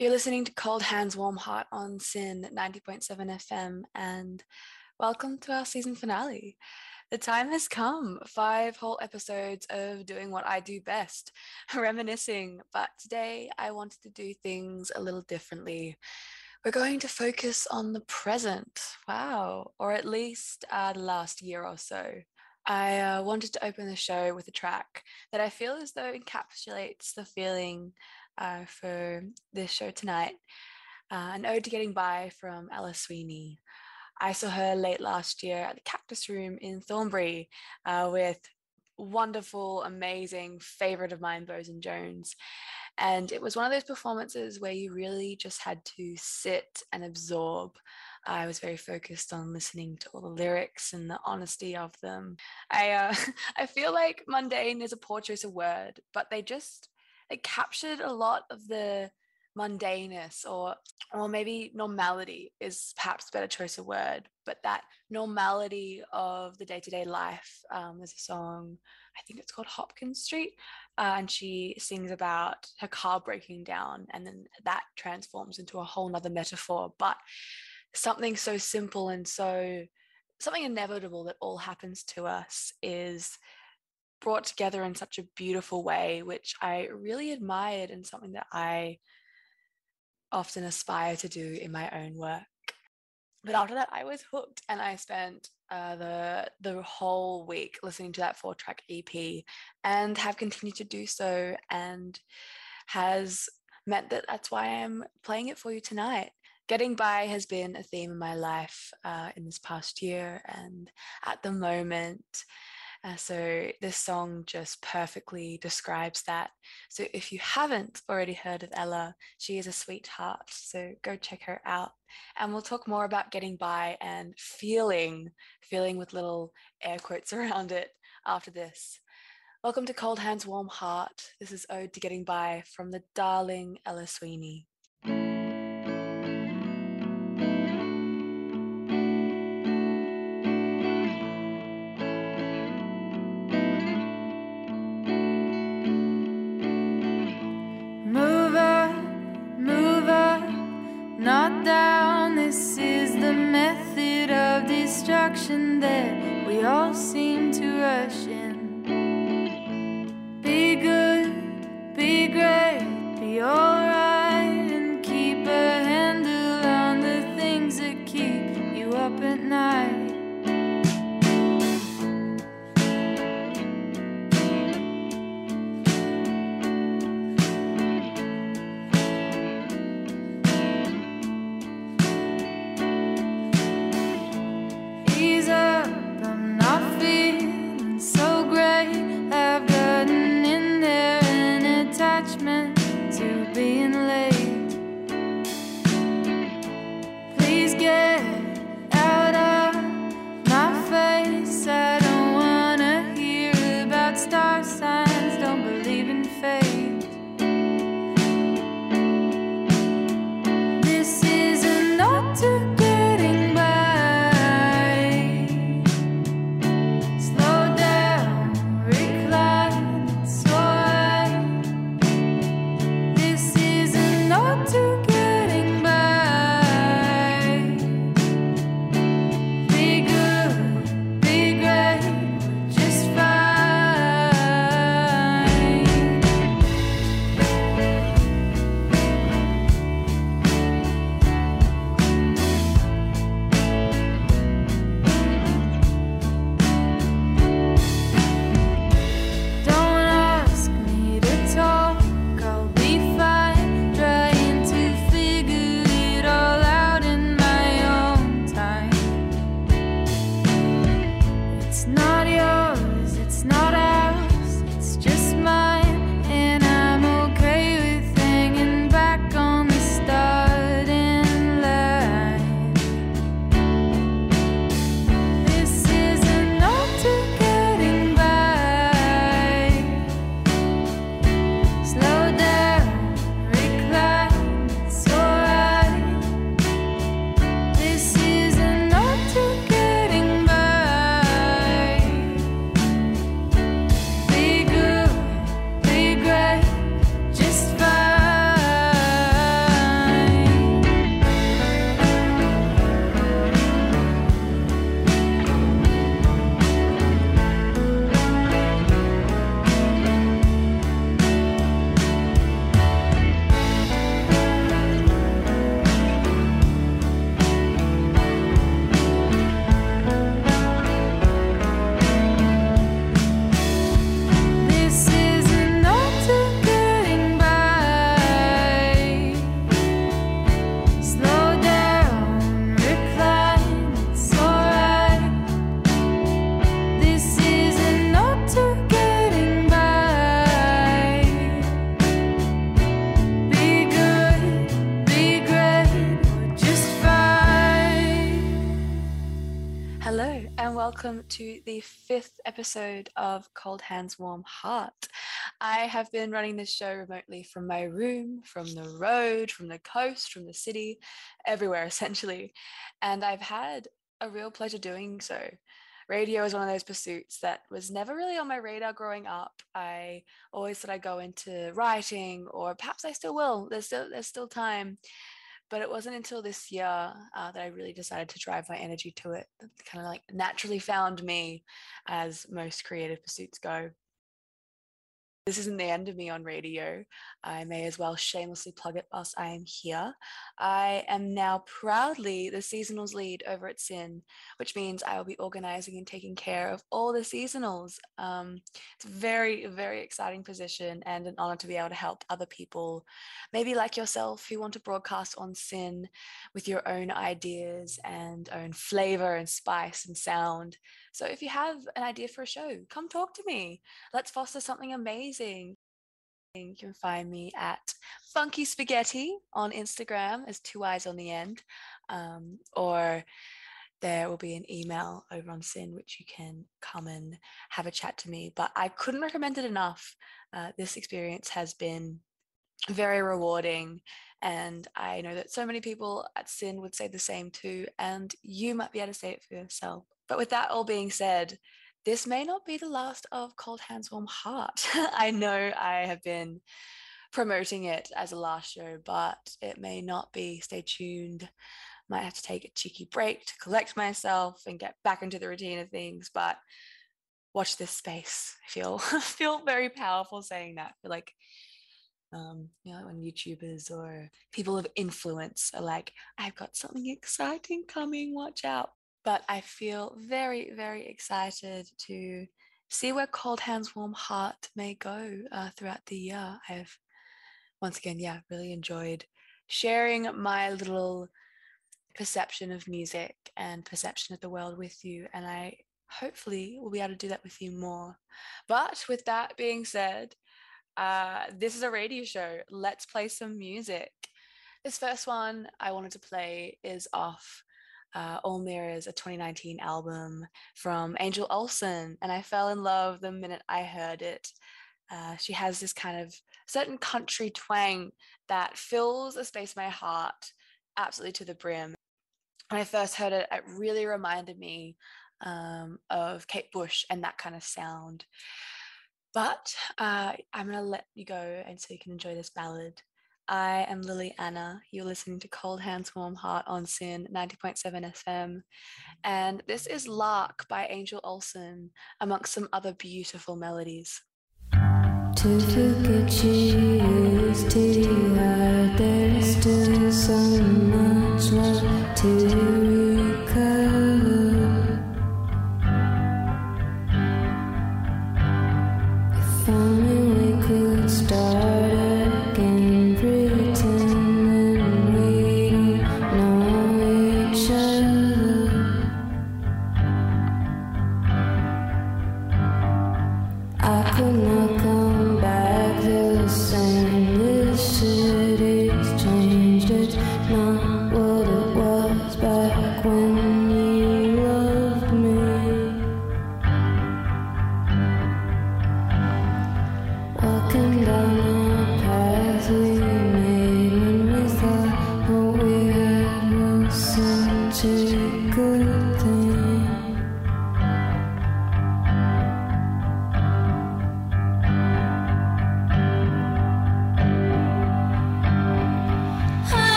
You're listening to Cold Hands, Warm Heart on SYN 90.7 FM, and welcome to our season finale. The time has come. Five whole episodes of doing what I do best, reminiscing. But today I wanted to do things a little differently. We're going to focus on the present. Wow. Or at least uh, the last year or so. I uh, wanted to open the show with a track that I feel as though encapsulates the feeling uh, for this show tonight. Uh, an ode to getting by from Ella Sweeney. I saw her late last year at the Cactus Room in Thornbury uh, with wonderful, amazing favorite of mine, Bosun Jones. And it was one of those performances where you really just had to sit and absorb. I was very focused on listening to all the lyrics and the honesty of them. I uh, I feel like mundane is a poor choice of word, but they just it captured a lot of the mundaneness or or maybe normality is perhaps a better choice of word but that normality of the day-to-day life um, there's a song i think it's called hopkins street uh, and she sings about her car breaking down and then that transforms into a whole nother metaphor but something so simple and so something inevitable that all happens to us is brought together in such a beautiful way, which I really admired and something that I often aspire to do in my own work. But after that, I was hooked, and I spent uh, the the whole week listening to that four track EP, and have continued to do so, and has meant that that's why I'm playing it for you tonight. Getting by has been a theme in my life uh, in this past year, and at the moment, uh, so this song just perfectly describes that. So if you haven't already heard of Ella, she is a sweetheart. So go check her out. And we'll talk more about getting by and feeling, feeling with little air quotes around it after this. Welcome to Cold Hands, Warm Heart. This is Ode to Getting By from the darling Ella Sweeney. To the fifth episode of Cold Hands, Warm Heart. I have been running this show remotely from my room, from the road, from the coast, from the city, everywhere essentially. And I've had a real pleasure doing so. Radio is one of those pursuits that was never really on my radar growing up. I always thought I'd go into writing, or perhaps I still will. There's still there's still time but it wasn't until this year uh, that I really decided to drive my energy to it. it kind of like naturally found me, as most creative pursuits go this isn't the end of me on radio. I may as well shamelessly plug it whilst I am here. I am now proudly the seasonals lead over at SYN, which means I will be organizing and taking care of all the seasonals. Um, it's a very, very exciting position and an honor to be able to help other people, maybe like yourself, who want to broadcast on SYN with your own ideas and own flavor and spice and sound. So if you have an idea for a show, come talk to me. Let's foster something amazing. You can find me at Funky Spaghetti on Instagram as two eyes on the end, um, or there will be an email over on SYN which you can come and have a chat to me. But I couldn't recommend it enough. Uh, this experience has been very rewarding. And I know that so many people at SYN would say the same too. And you might be able to say it for yourself. But with that all being said, this may not be the last of Cold Hands Warm Heart. I know I have been promoting it as a last show, but it may not be. Stay tuned. Might have to take a cheeky break to collect myself and get back into the routine of things. But watch this space. I feel feel very powerful saying that. I feel like um, you know, when YouTubers or people of influence are like, I've got something exciting coming, watch out but I feel very, very excited to see where Cold Hands, Warm Heart may go uh, throughout the year. I've, once again, yeah, really enjoyed sharing my little perception of music and perception of the world with you. And I hopefully will be able to do that with you more. But with that being said, uh, this is a radio show. Let's play some music. This first one I wanted to play is off uh, All Mirrors, a 2019 album from Angel Olsen, and I fell in love the minute I heard it. Uh, she has this kind of certain country twang that fills a space in my heart absolutely to the brim. When I first heard it, it really reminded me um, of Kate Bush and that kind of sound. But uh, I'm going to let you go and so you can enjoy this ballad. I am Lily Anna. You're listening to Cold Hands Warm Heart on SYN 90.7 FM. And this is Lark by Angel Olsen, amongst some other beautiful melodies. To forget is. There's still so much to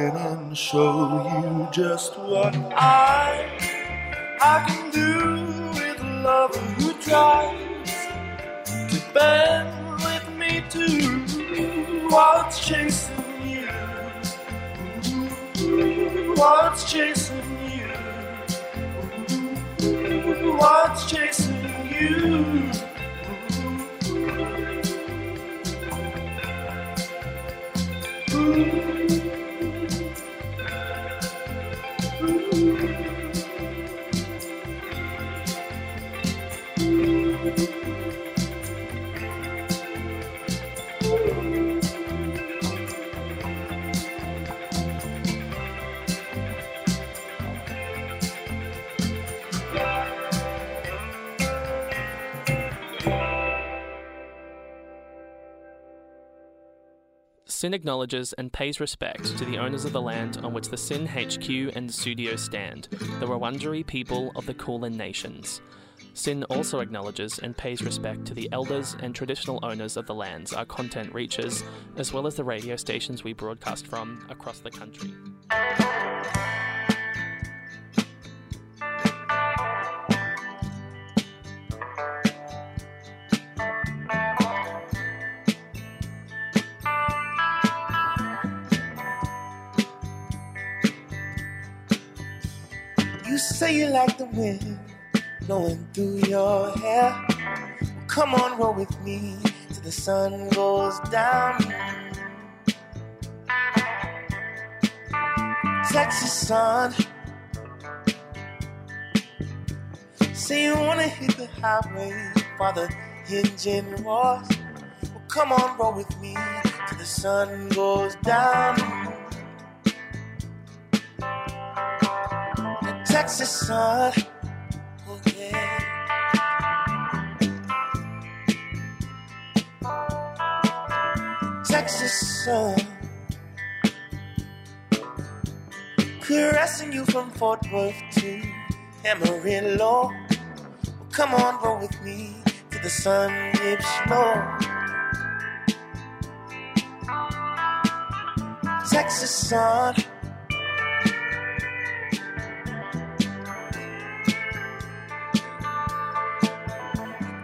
in and show you just what I I can do with a lover who tries to bend with me too. What's chasing you? What's chasing you? What's chasing you? SYN acknowledges and pays respect to the owners of the land on which the SYN HQ and the studio stand, the Wurundjeri people of the Kulin Nations. SYN also acknowledges and pays respect to the elders and traditional owners of the lands our content reaches, as well as the radio stations we broadcast from across the country. Say you like the wind blowing through your hair. Well, come on, roll with me till the sun goes down. Texas sun. Say you wanna hit the highway while the engine roars. Well, come on, roll with me till the sun goes down. Texas sun. Oh yeah. Texas sun. Caressing you from Fort Worth to Amarillo. Well, come on, roll with me till the sun dips low. Texas sun.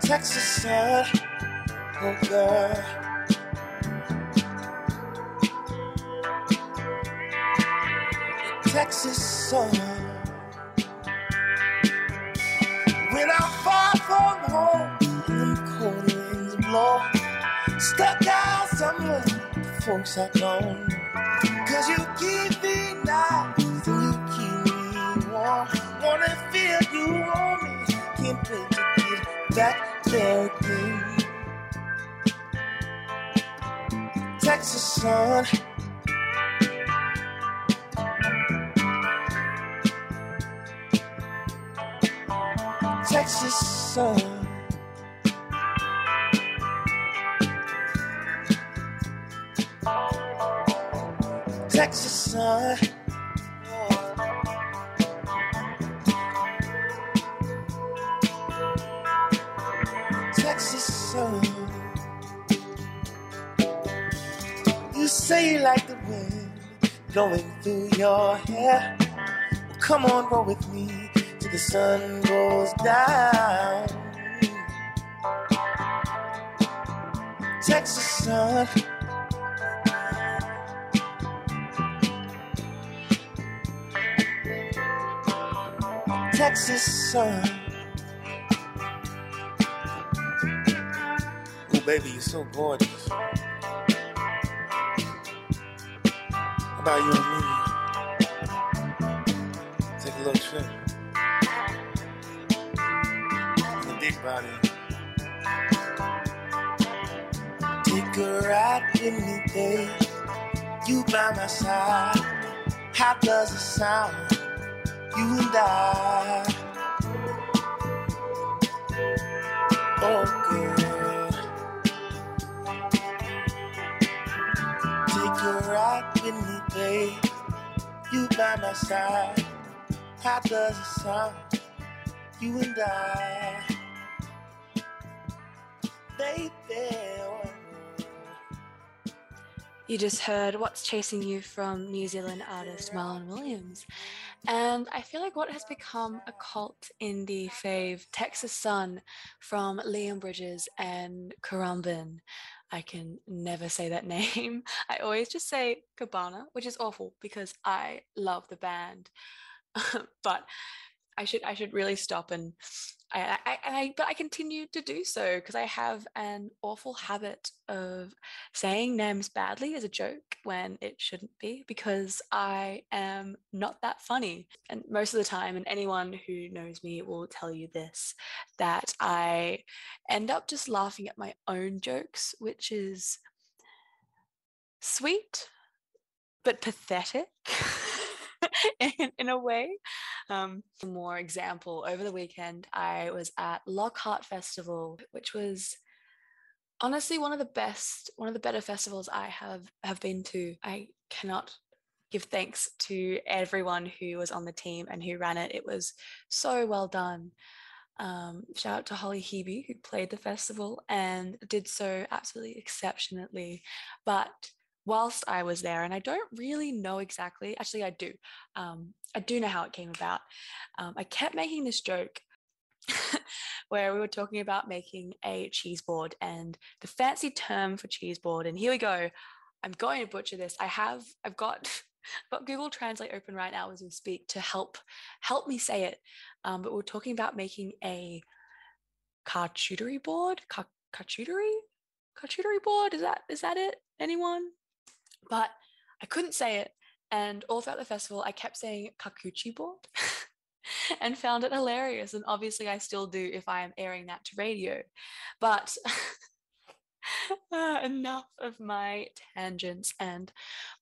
Texas sun, oh girl. Texas sun. When I'm far from home, the cold winds blow, stuck out somewhere, folks are gone. Cause you keep me nice and you keep me warm. Wanna feel you on me, can't wait to get back Texas sun. Texas sun. Texas sun. You like the wind blowing through your hair. Well, come on, roll with me till the sun goes down. Texas sun. Texas sun. Oh, baby, you're so gorgeous. About you and? Take a little trip. In the big body. Take a ride with me, babe. You by my side. How does it sound? You and I. Oh, girl. Take a ride with me, You by my side. How does it sound? You and I. Baby. oh. You just heard What's Chasing You from New Zealand artist Marlon Williams. And I feel like what has become a cult indie fave, Texas Sun from Leon Bridges and Khruangbin. I can never say that name. I always just say Cabana, which is awful because I love the band. but I should I should really stop and I, I, I but I continue to do so because I have an awful habit of saying names badly as a joke when it shouldn't be because I am not that funny. And most of the time, and anyone who knows me will tell you this, that I end up just laughing at my own jokes, which is sweet but pathetic in, in a way. Um, more example, over the weekend, I was at Lockhart Festival, which was honestly one of the best, one of the better festivals I have have been to. I cannot give thanks to everyone who was on the team and who ran it. It was so well done. Um, shout out to Holly Hebe, who played the festival and did so absolutely exceptionally. But whilst I was there, and I don't really know exactly, actually, I do. Um, I do know how it came about. Um, I kept making this joke where we were talking about making a cheese board and the fancy term for cheese board. And here we go. I'm going to butcher this. I have, I've got. Got Google Translate open right now as we speak to help help me say it. Um, but we're talking about making a charcuterie board. Car- charcuterie, charcuterie board. Is that is that it? Anyone? But I couldn't say it. And all throughout the festival, I kept saying kakuchi board and found it hilarious. And obviously, I still do if I am airing that to radio. But uh, enough of my tangents and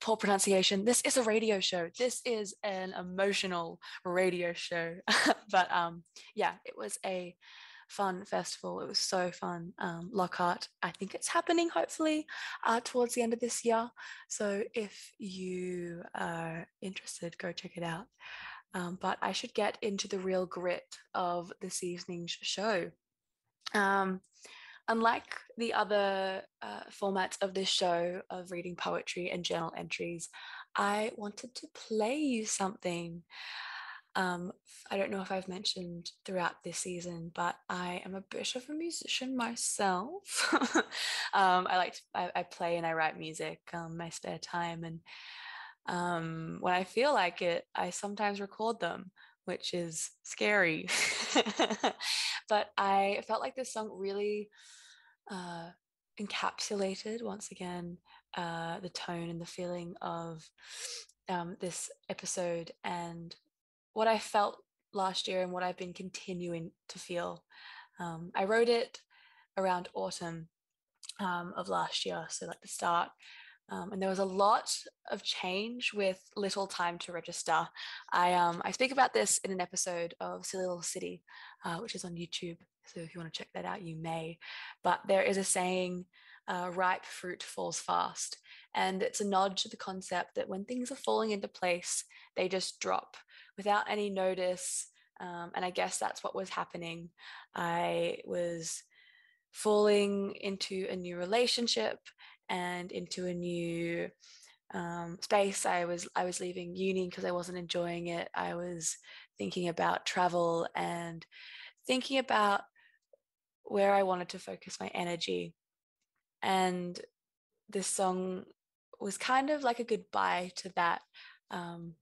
poor pronunciation. This is a radio show. This is an emotional radio show. but um, yeah, it was a fun festival. It was so fun. Um, Lockhart, I think it's happening hopefully uh, towards the end of this year. So if you are interested, go check it out. Um, but I should get into the real grit of this evening's show. Um, unlike the other uh, formats of this show of reading poetry and journal entries, I wanted to play you something. Um, I don't know if I've mentioned throughout this season, but I am a bit of a musician myself. um, I like to, I, I, play and I write music um, my spare time, and um, when I feel like it, I sometimes record them, which is scary. but I felt like this song really uh, encapsulated once again uh, the tone and the feeling of um, this episode and what I felt last year and what I've been continuing to feel. Um, I wrote it around autumn um, of last year, so like the start. Um, and there was a lot of change with little time to register. I um, I speak about this in an episode of Silly Little City, uh, which is on YouTube. So if you want to check that out, you may. But there is a saying, uh, "Ripe fruit falls fast," and it's a nod to the concept that when things are falling into place, they just drop without any notice. Um, and I guess that's what was happening. I was falling into a new relationship and into a new um, space. I was I was leaving uni because I wasn't enjoying it. I was thinking about travel and thinking about where I wanted to focus my energy. And this song was kind of like a goodbye to that. Um,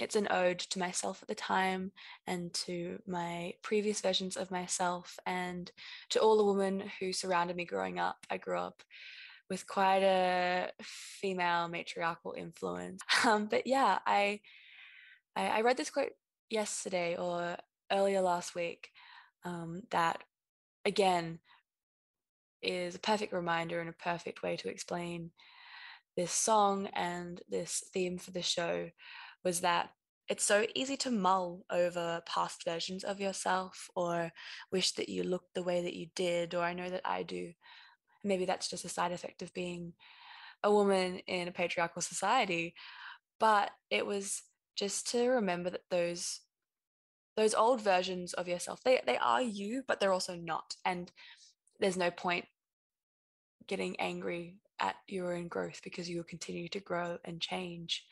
it's an ode to myself at the time and to my previous versions of myself and to all the women who surrounded me growing up. I grew up with quite a female matriarchal influence. Um, but yeah, I, I, I read this quote yesterday or earlier last week um, that again is a perfect reminder and a perfect way to explain this song and this theme for the show was that it's so easy to mull over past versions of yourself or wish that you looked the way that you did or i know that i do. Maybe that's just a side effect of being a woman in a patriarchal society but it was just to remember that those those old versions of yourself they they are you but they're also not and there's no point getting angry at your own growth because you will continue to grow and change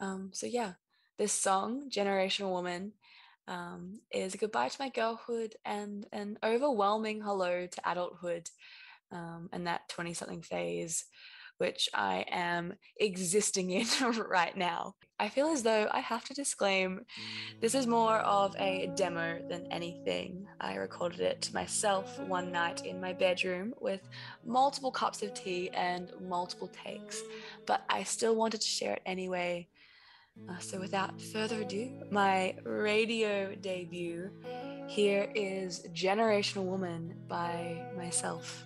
um, so yeah this song generational woman um, is a goodbye to my girlhood and an overwhelming hello to adulthood um, and that 20 something phase which I am existing in right now. I feel as though I have to disclaim this is more of a demo than anything. I recorded it myself one night in my bedroom with multiple cups of tea and multiple takes, but I still wanted to share it anyway. Uh, so, without further ado, my radio debut here is Generational Woman by myself.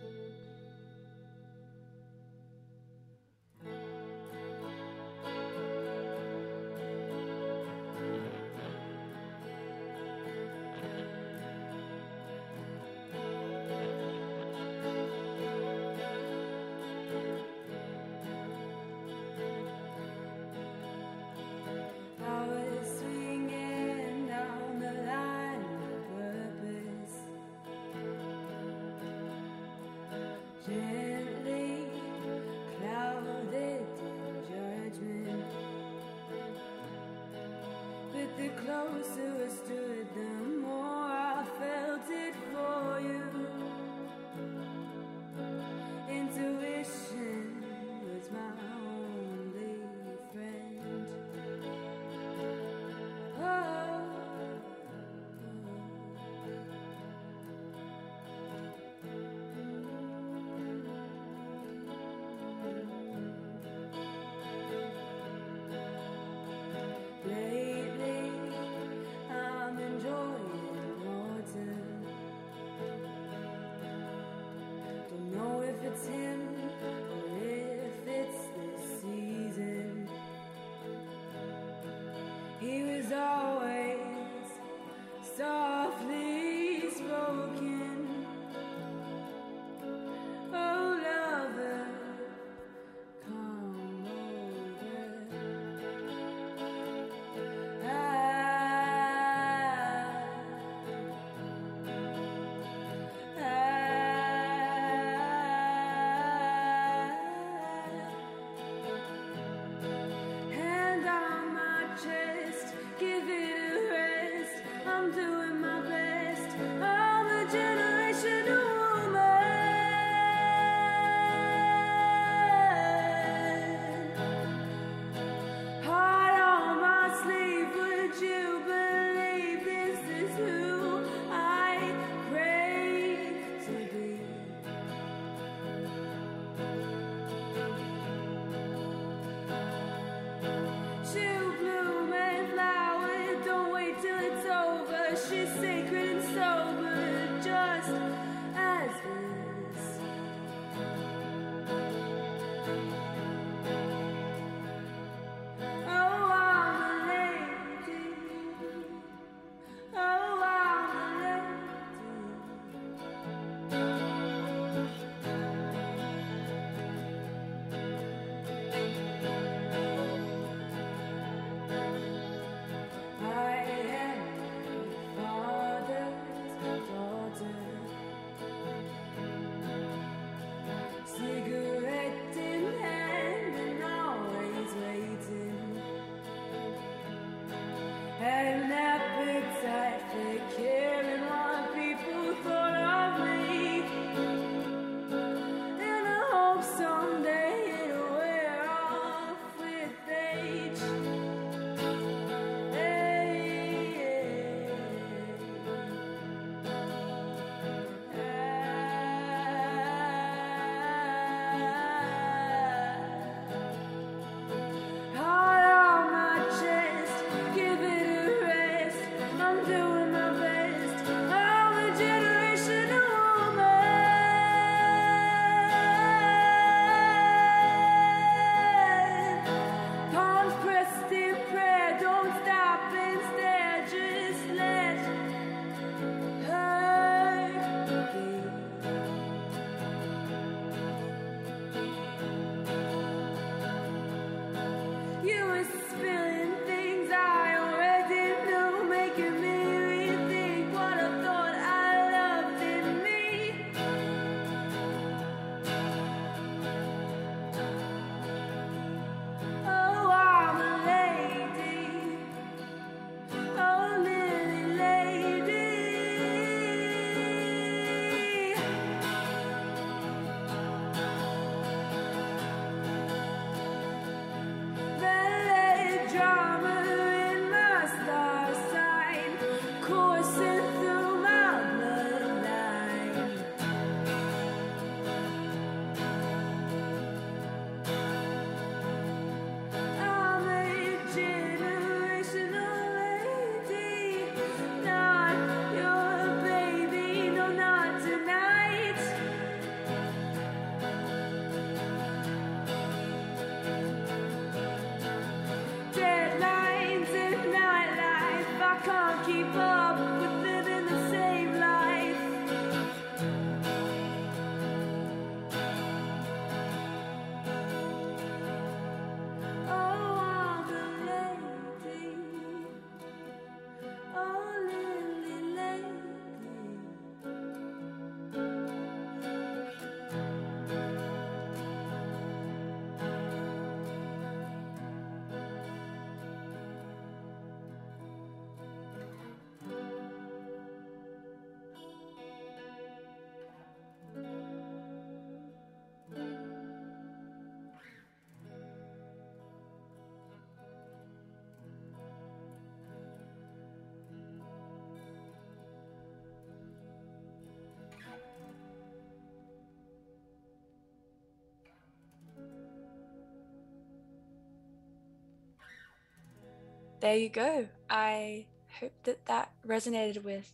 There you go. I hope that that resonated with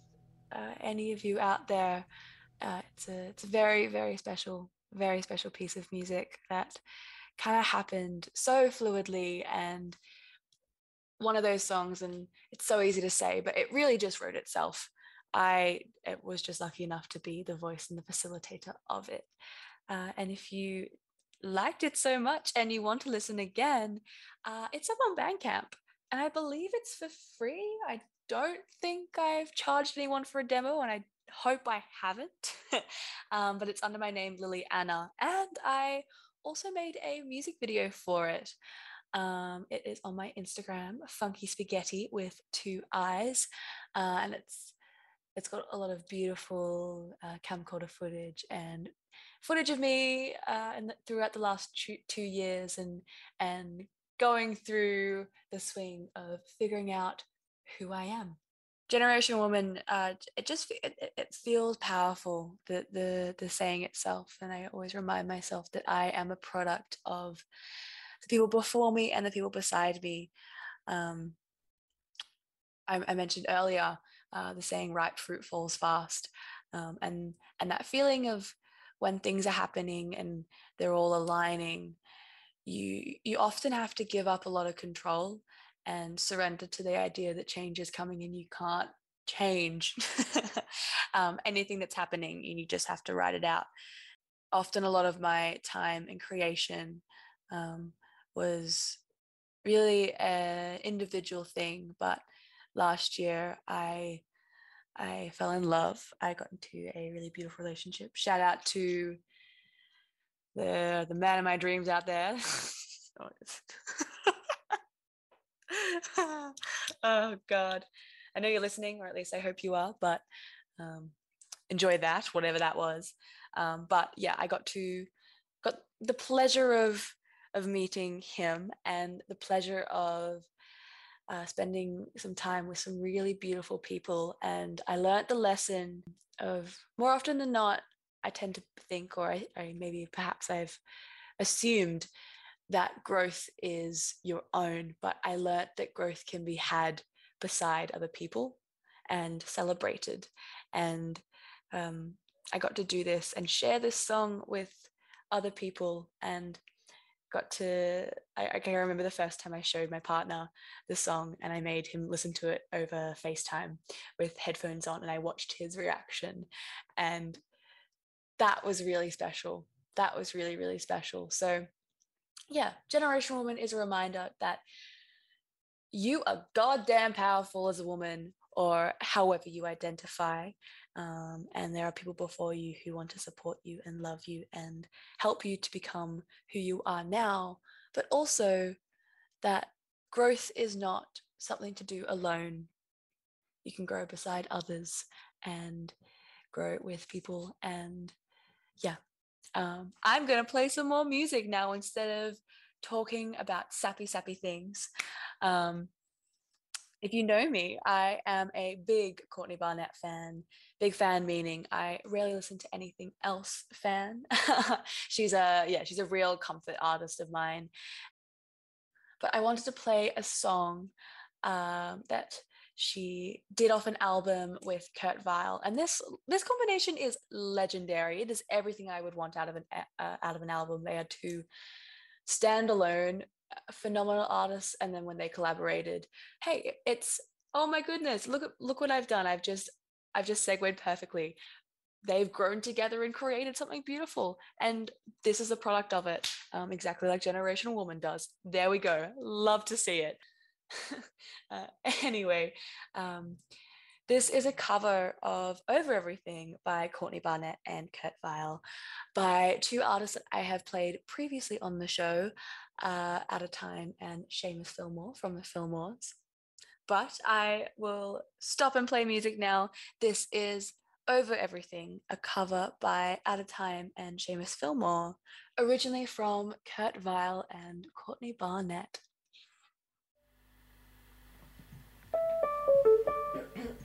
uh, any of you out there. Uh, it's a it's a very very special very special piece of music that kind of happened so fluidly and one of those songs and it's so easy to say but it really just wrote itself i it was just lucky enough to be the voice and the facilitator of it uh, and if you liked it so much and you want to listen again uh, it's up on bandcamp and i believe it's for free. I don't think i've charged anyone for a demo and i hope i haven't. Um, but it's under my name Liliana. And i also made a music video for it. Um, it is on my Instagram, Funky Spaghetti with two eyes, uh, and it's it's got a lot of beautiful uh, camcorder footage and footage of me uh, and throughout the last two, two years and and going through the swing of figuring out who I am. Generation Woman, uh, it just it, it feels powerful the the the saying itself, and I always remind myself that I am a product of the people before me and the people beside me. Um, I, I, mentioned earlier uh, the saying "ripe fruit falls fast," um, and and that feeling of when things are happening and they're all aligning, you you often have to give up a lot of control and surrender to the idea that change is coming and you can't change um, anything that's happening and you just have to write it out. Often, a lot of my time in creation um, was really an individual thing but last year i i fell in love i got into a really beautiful relationship shout out to the the man of my dreams out there. Oh god. I know you're listening or at least i hope you are but um, enjoy that whatever that was. Um, but yeah i got to got the pleasure of of meeting him and the pleasure of uh, spending some time with some really beautiful people. And I learned the lesson of more often than not, I tend to think, or I, I maybe perhaps I've assumed that growth is your own, but I learned that growth can be had beside other people and celebrated. And um, I got to do this and share this song with other people and got to I, I, can remember the first time I showed my partner the song and I made him listen to it over FaceTime with headphones on and I watched his reaction and that was really special. That was really, really special. So yeah, Generation Woman is a reminder that you are goddamn powerful as a woman or however you identify um, and there are people before you who want to support you and love you and help you to become who you are now, but also that growth is not something to do alone. You can grow beside others and grow with people. And yeah, um, I'm going to play some more music now instead of talking about sappy, sappy things. Um, if you know me, I am a big Courtney Barnett fan. Big fan meaning I rarely listen to anything else fan. she's a yeah, she's a real comfort artist of mine. But I wanted to play a song um, that she did off an album with Kurt Vile, and this this combination is legendary. It is everything I would want out of an uh, out of an album. They are two standalone phenomenal artists and then when they collaborated hey it's oh my goodness look at look what i've done. I've just i've just segued perfectly. They've grown together and created something beautiful and this is a product of it um, exactly like generation woman does. There we go. Love to see it uh, anyway um, this is a cover of Over Everything by Courtney Barnett and Kurt Vile by two artists that I have played previously on the show, uh, At a Time and Seamus Fillmore from the Fillmores. But I will stop and play music now. This is Over Everything, a cover by At a Time and Seamus Fillmore, originally from Kurt Vile and Courtney Barnett.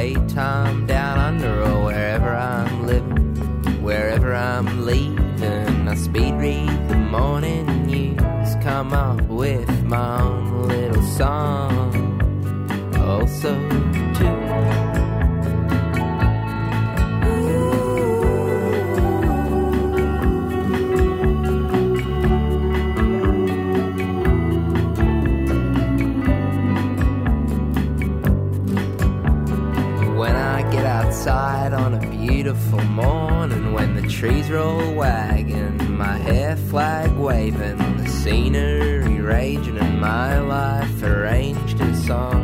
daytime down under or wherever I'm living, wherever I'm leaving, I speed read the morning news, come up with my own little song. Oh, also, outside on a beautiful morning, when the trees roll wagging, my hair flag waving, the scenery raging, and my life arranged in song,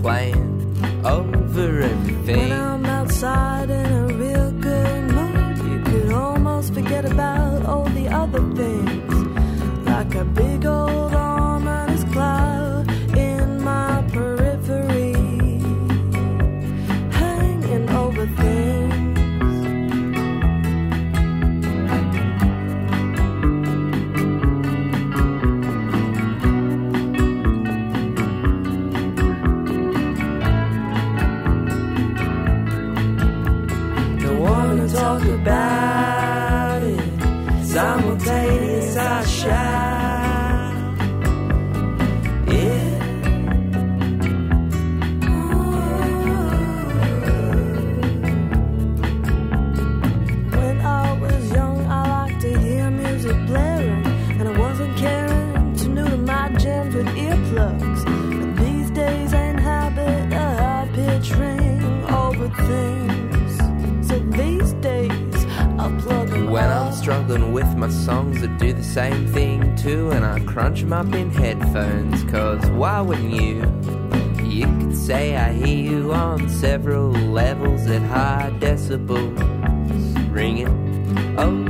playing over everything. When. I'm outside in a real good mood, you could almost forget about all the other things. Like a big talk about my songs that do the same thing too, and I crunch 'em up in headphones, cause why wouldn't you? You could say I hear you on several levels at high decibels, ringing over oh,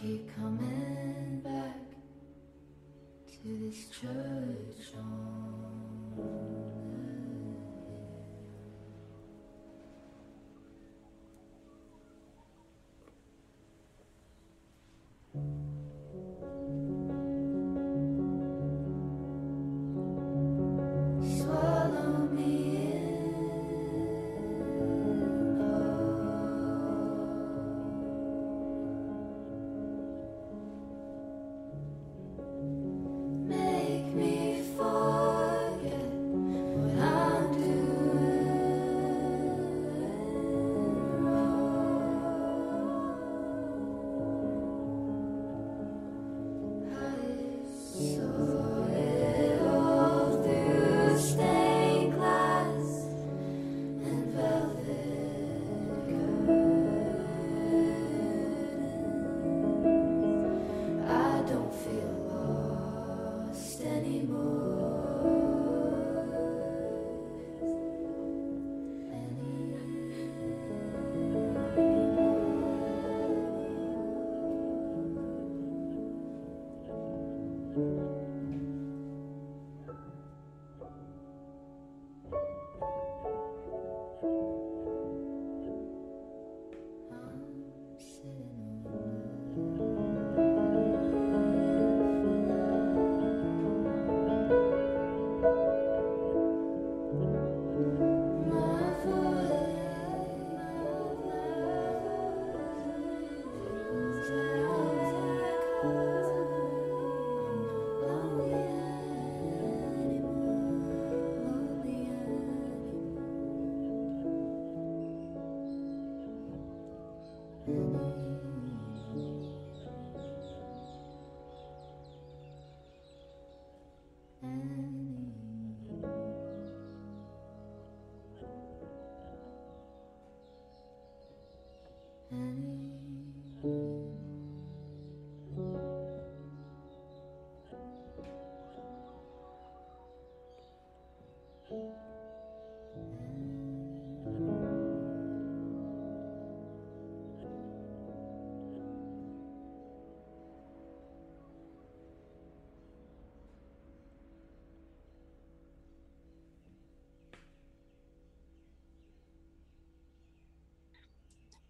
keep coming back to this church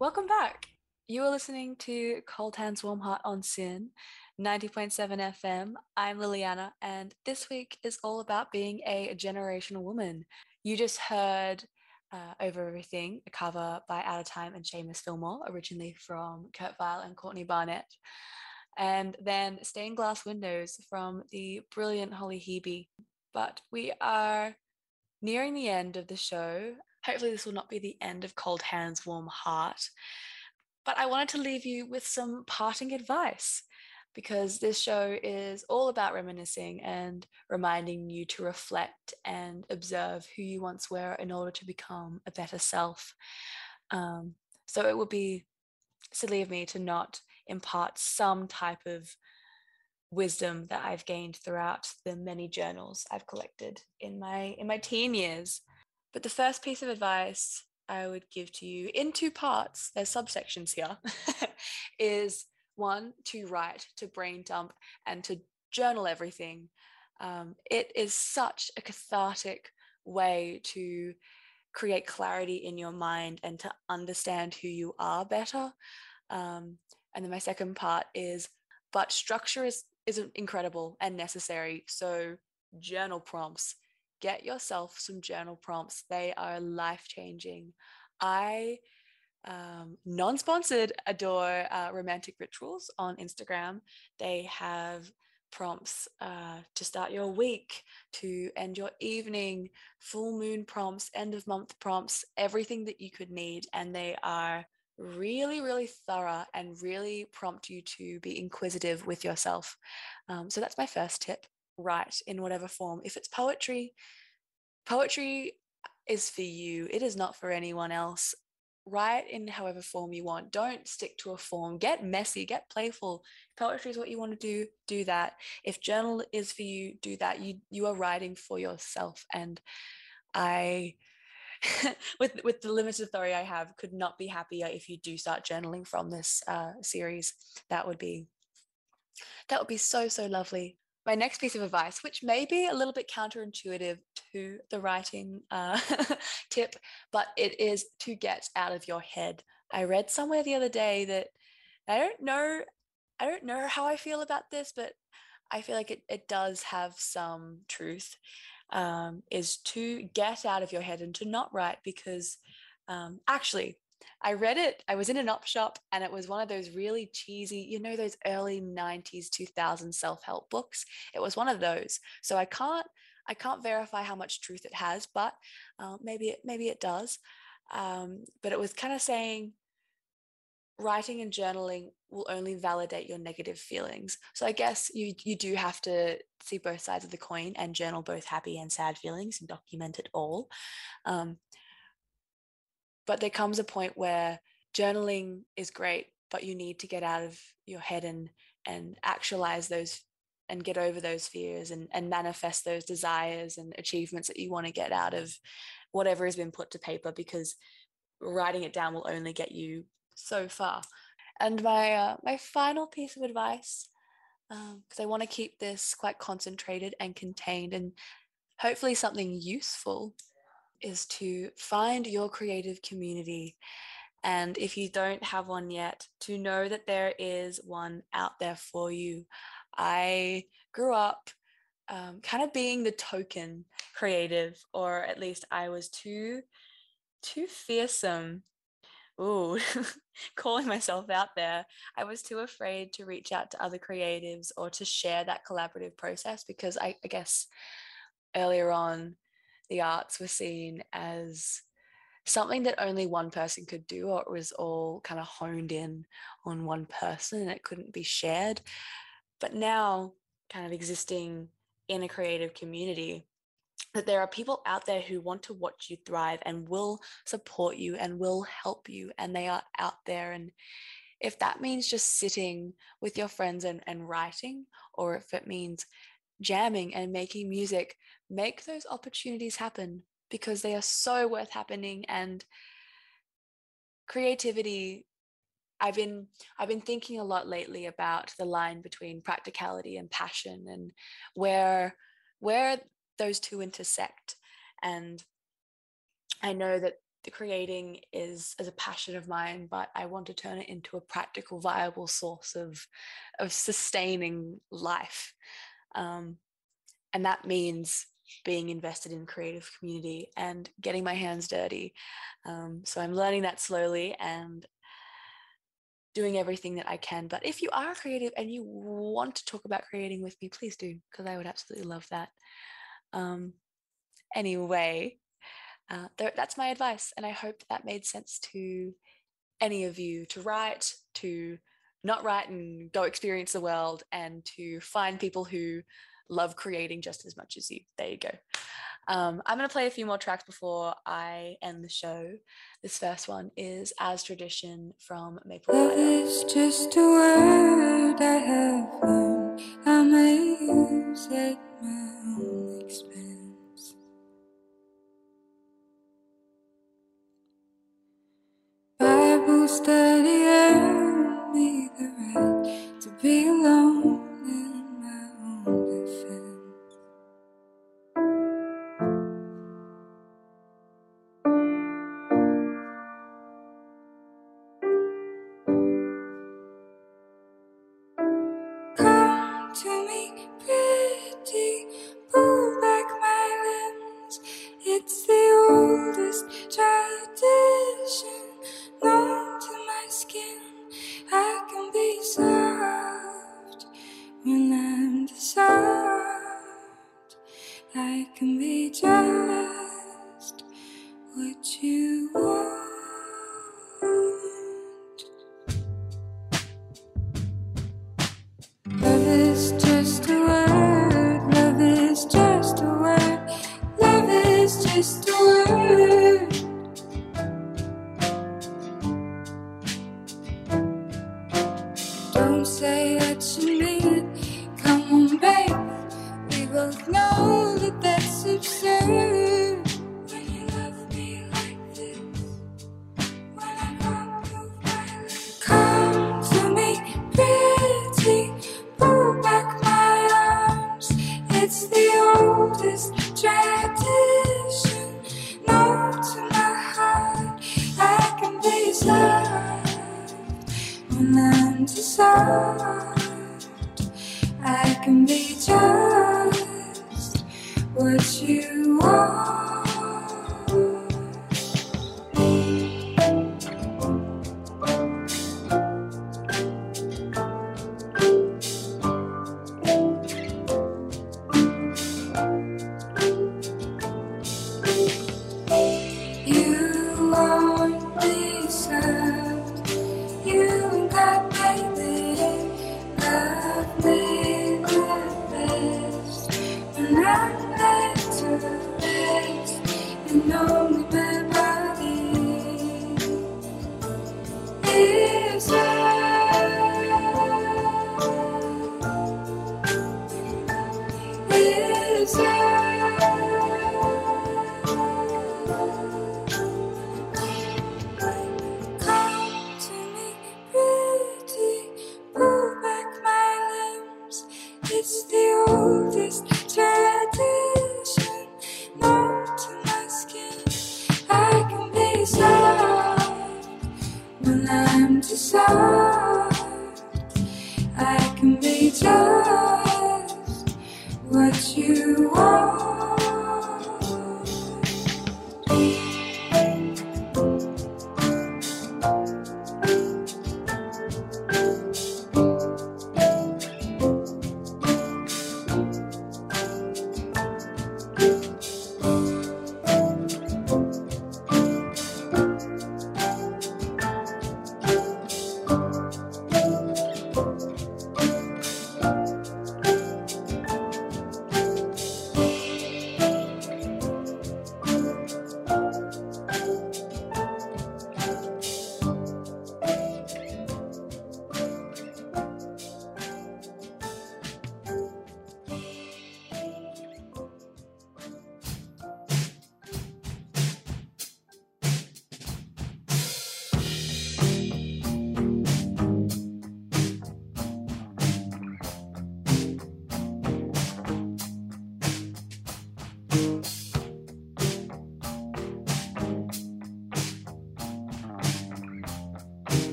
Welcome back. You are listening to Cold Hands Warm Heart on SYN, 90.7 FM. I'm Liliana, and this week is all about being a generational woman. You just heard uh, Over Everything, a cover by Out of Time and Seamus Fillmore, originally from Kurt Vile and Courtney Barnett. And then Stained Glass Windows from the brilliant Holly Hebe. But we are nearing the end of the show. Hopefully, this will not be the end of Cold Hands, Warm Heart. But I wanted to leave you with some parting advice because this show is all about reminiscing and reminding you to reflect and observe who you once were in order to become a better self. Um, so it would be silly of me to not impart some type of wisdom that I've gained throughout the many journals I've collected in my in my teen years. But the first piece of advice I would give to you in two parts, there's subsections here, is one to write, to brain dump, and to journal everything. Um, it is such a cathartic way to create clarity in your mind and to understand who you are better. Um, and then my second part is, but structure is isn't incredible and necessary. So journal prompts. Get yourself some journal prompts. They are life changing. I um, non-sponsored adore uh, romantic rituals on instagram they have prompts uh, to start your week to end your evening full moon prompts end of month prompts everything that you could need and they are really really thorough and really prompt you to be inquisitive with yourself um, so that's my first tip write in whatever form if it's poetry poetry is for you it is not for anyone else write in however form you want. Don't stick to a form. Get messy, get playful. Poetry is what you want to do, do that. If journal is for you, do that. You you are writing for yourself. And I with with the limited authority I have, could not be happier if you do start journaling from this uh, series. That would be that would be so so lovely. My next piece of advice, which may be a little bit counterintuitive to the writing uh, tip, but it is to get out of your head. I read somewhere the other day that I don't know, I don't know how I feel about this, but I feel like it, it does have some truth. Um, is to get out of your head and to not write because um, actually I read it. I was in an op shop and it was one of those really cheesy, you know, those early 90s, 2000 self-help books. It was one of those. So I can't I can't verify how much truth it has, but uh, maybe it maybe it does. Um, but it was kind of saying writing and journaling will only validate your negative feelings. So I guess you you do have to see both sides of the coin and journal both happy and sad feelings and document it all. Um, but there comes a point where journaling is great, but you need to get out of your head and and actualize those and get over those fears and, and manifest those desires and achievements that you want to get out of whatever has been put to paper because writing it down will only get you so far. And my uh, my final piece of advice, because um, I want to keep this quite concentrated and contained, and hopefully something useful, is to find your creative community. And if you don't have one yet, to know that there is one out there for you. I grew up um, kind of being the token creative, or at least I was too too fearsome ooh, calling myself out there, I was too afraid to reach out to other creatives or to share that collaborative process because I, I guess earlier on, the arts were seen as something that only one person could do, or it was all kind of honed in on one person and it couldn't be shared. But now, kind of existing in a creative community, that there are people out there who want to watch you thrive and will support you and will help you and they are out there and if that means just sitting with your friends and, and writing or if it means jamming and making music make those opportunities happen because they are so worth happening and creativity I've been I've been thinking a lot lately about the line between practicality and passion and where where those two intersect. And I know that the creating is as a passion of mine, but I want to turn it into a practical, viable source of of sustaining life. Um, and that means being invested in creative community and getting my hands dirty. Um, so I'm learning that slowly and doing everything that I can. But if you are creative and you want to talk about creating with me, please do, because I would absolutely love that. Um, anyway, uh, th- that's my advice. And I hope that made sense to any of you to write, to not write and go experience the world, and to find people who love creating just as much as you. There you go. Um, I'm going to play a few more tracks before I end the show. This first one is As Tradition from Maple Love Rider. is just a word I have learned. I may use at my own expense. Bible study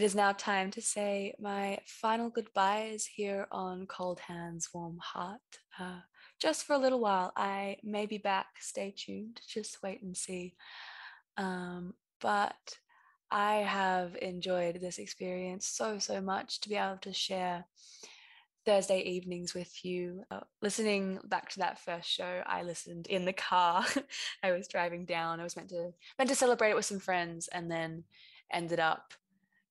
It is now time to say my final goodbyes here on Cold Hands, Warm Heart. Uh, just for a little while, I may be back. Stay tuned. Just wait and see. Um, but I have enjoyed this experience so, so much to be able to share Thursday evenings with you. Uh, listening back to that first show, I listened in the car. I was driving down. I was meant to meant to celebrate it with some friends, and then ended up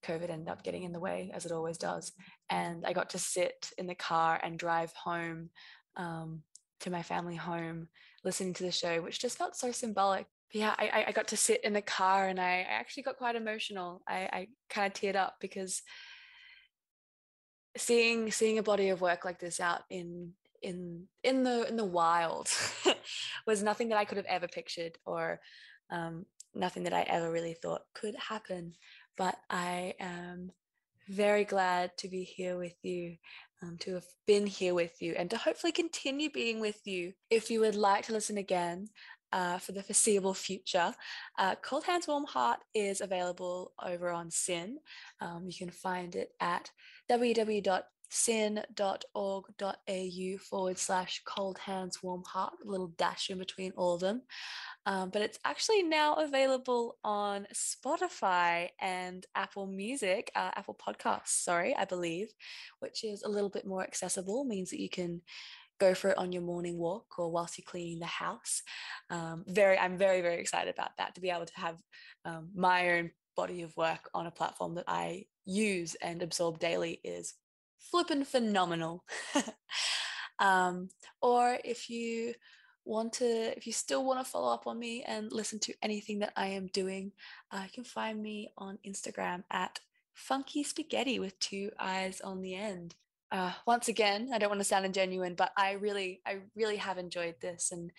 COVID ended up getting in the way, as it always does. And I got to sit in the car and drive home um, to my family home, listening to the show, which just felt so symbolic. But yeah, I, I got to sit in the car and I, I actually got quite emotional. I, I kind of teared up because seeing seeing a body of work like this out in in in the in the wild was nothing that I could have ever pictured or um, nothing that I ever really thought could happen but I am very glad to be here with you, um, to have been here with you, and to hopefully continue being with you. If you would like to listen again, uh, for the foreseeable future. Uh, Cold Hands Warm Heart is available over on SYN. Um, you can find it at www.syn.org.au forward slash cold hands warm heart, little dash in between all of them. Um, but it's actually now available on Spotify and Apple Music, uh, Apple Podcasts, sorry, I believe, which is a little bit more accessible, means that you can go for it on your morning walk or whilst you're cleaning the house. Um, very, I'm very, very excited about that to be able to have um, my own body of work on a platform that I use and absorb daily is flippin' phenomenal. um, or if you want to, if you still want to follow up on me and listen to anything that I am doing, uh, you can find me on Instagram at funky spaghetti with two eyes on the end. Uh, once again, I don't want to sound ingenuine, but I really, I really have enjoyed this, and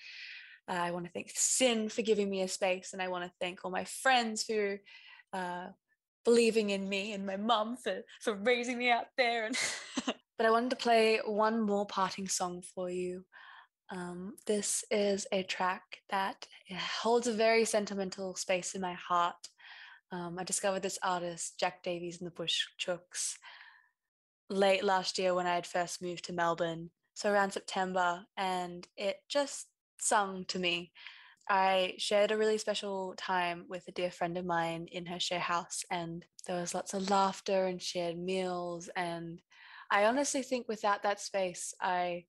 uh, I want to thank SYN for giving me a space, and I want to thank all my friends who uh, believing in me, and my mum for for raising me out there. And but I wanted to play one more parting song for you. Um, this is a track that holds a very sentimental space in my heart. Um, I discovered this artist, Jack Davies and the Bush Chooks, late last year when I had first moved to Melbourne, so around September, and it just sung to me. I shared a really special time with a dear friend of mine in her share house, and there was lots of laughter and shared meals. And I honestly think without that space, I,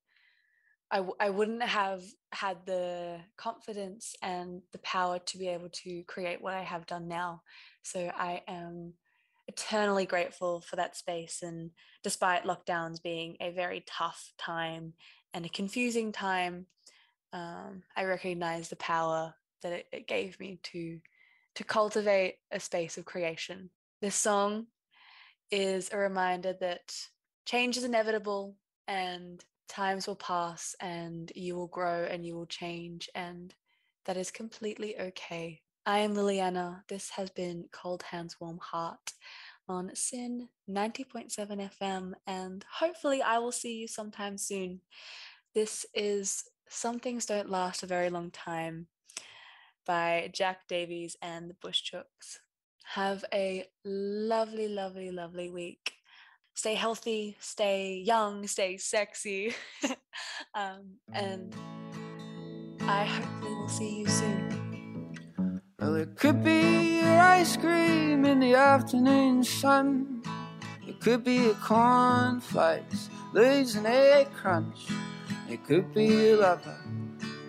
I, I wouldn't have had the confidence and the power to be able to create what I have done now. So I am eternally grateful for that space. And despite lockdowns being a very tough time and a confusing time, um, I recognize the power that it, it gave me to to cultivate a space of creation. This song is a reminder that change is inevitable and times will pass and you will grow and you will change, and that is completely okay. I am Liliana. This has been Cold Hands Warm Heart on SYN 90.7 FM, and hopefully, I will see you sometime soon. This is Some Things Don't Last a Very Long Time by Jack Davies and the Bush Chooks. Have a lovely, lovely, lovely week stay healthy, stay young, stay sexy. um, and I hopefully will see you soon. Well, it could be your ice cream in the afternoon sun. It could be a cornflakes, leaves egg crunch. It could be a lover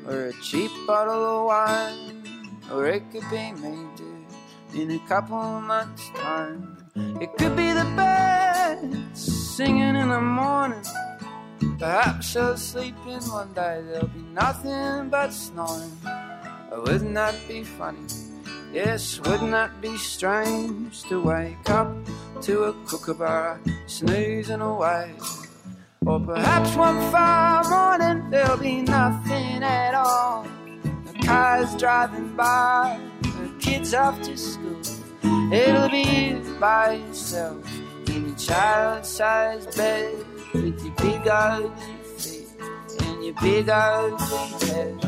or a cheap bottle of wine. Or it could be me, dude, in a couple months' time. It could be the birds singing in the morning. Perhaps you'll sleep in one day, there'll be nothing but snoring. Oh, wouldn't that be funny? Yes, wouldn't that be strange to wake up to a kookaburra snoozing away? Or perhaps one fine morning there'll be nothing at all. The cars driving by, the kids off to school. It'll be you by yourself in your child-sized bed with your big ugly feet and your big ugly head.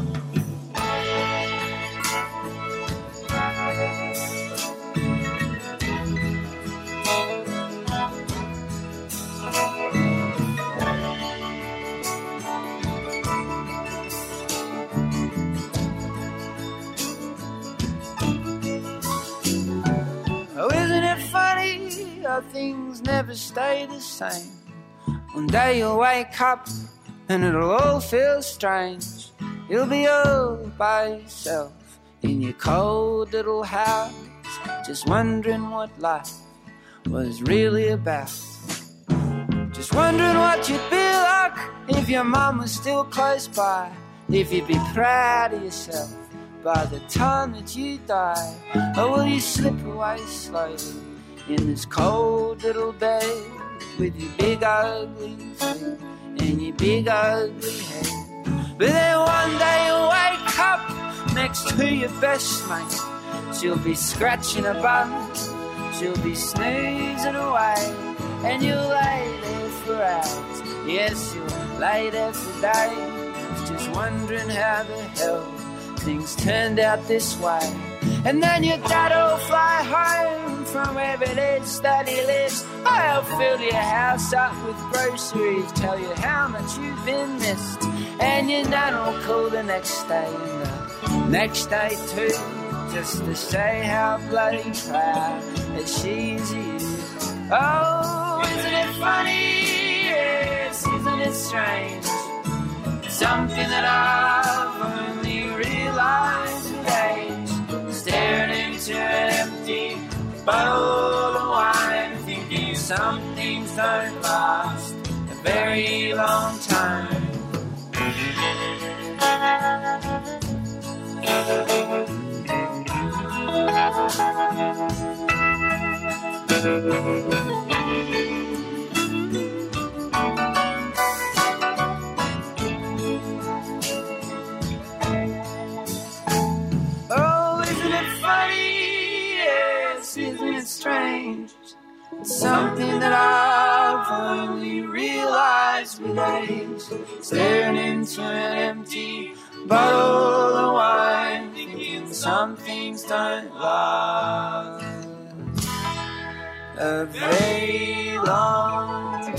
Things never stay the same? One day you'll wake up and it'll all feel strange. You'll be all by yourself in your cold little house, just wondering what life was really about. Just wondering what you'd be like if your mum was still close by, if you'd be proud of yourself by the time that you die? Or will you slip away slowly in this cold little bed with your big ugly feet and your big ugly head? But then one day you'll wake up next to your best mate. She'll be scratching a bum, she'll be snoozing away, and you'll lay there for hours. Yes, you'll lay there for days, just wondering how the hell things turned out this way. And then your dad'll fly home from wherever it is that he lives. I'll fill your house up with groceries, tell you how much you've been missed. And your nan'll call the next day and the next day too, just to say how bloody proud that she's you. Oh, isn't it funny? Yes, isn't it strange? Something that I've bottle of wine, thinking some things don't last a very long time. Something that I've only realized with age. Staring into an empty bottle of wine, thinking some things don't last a very long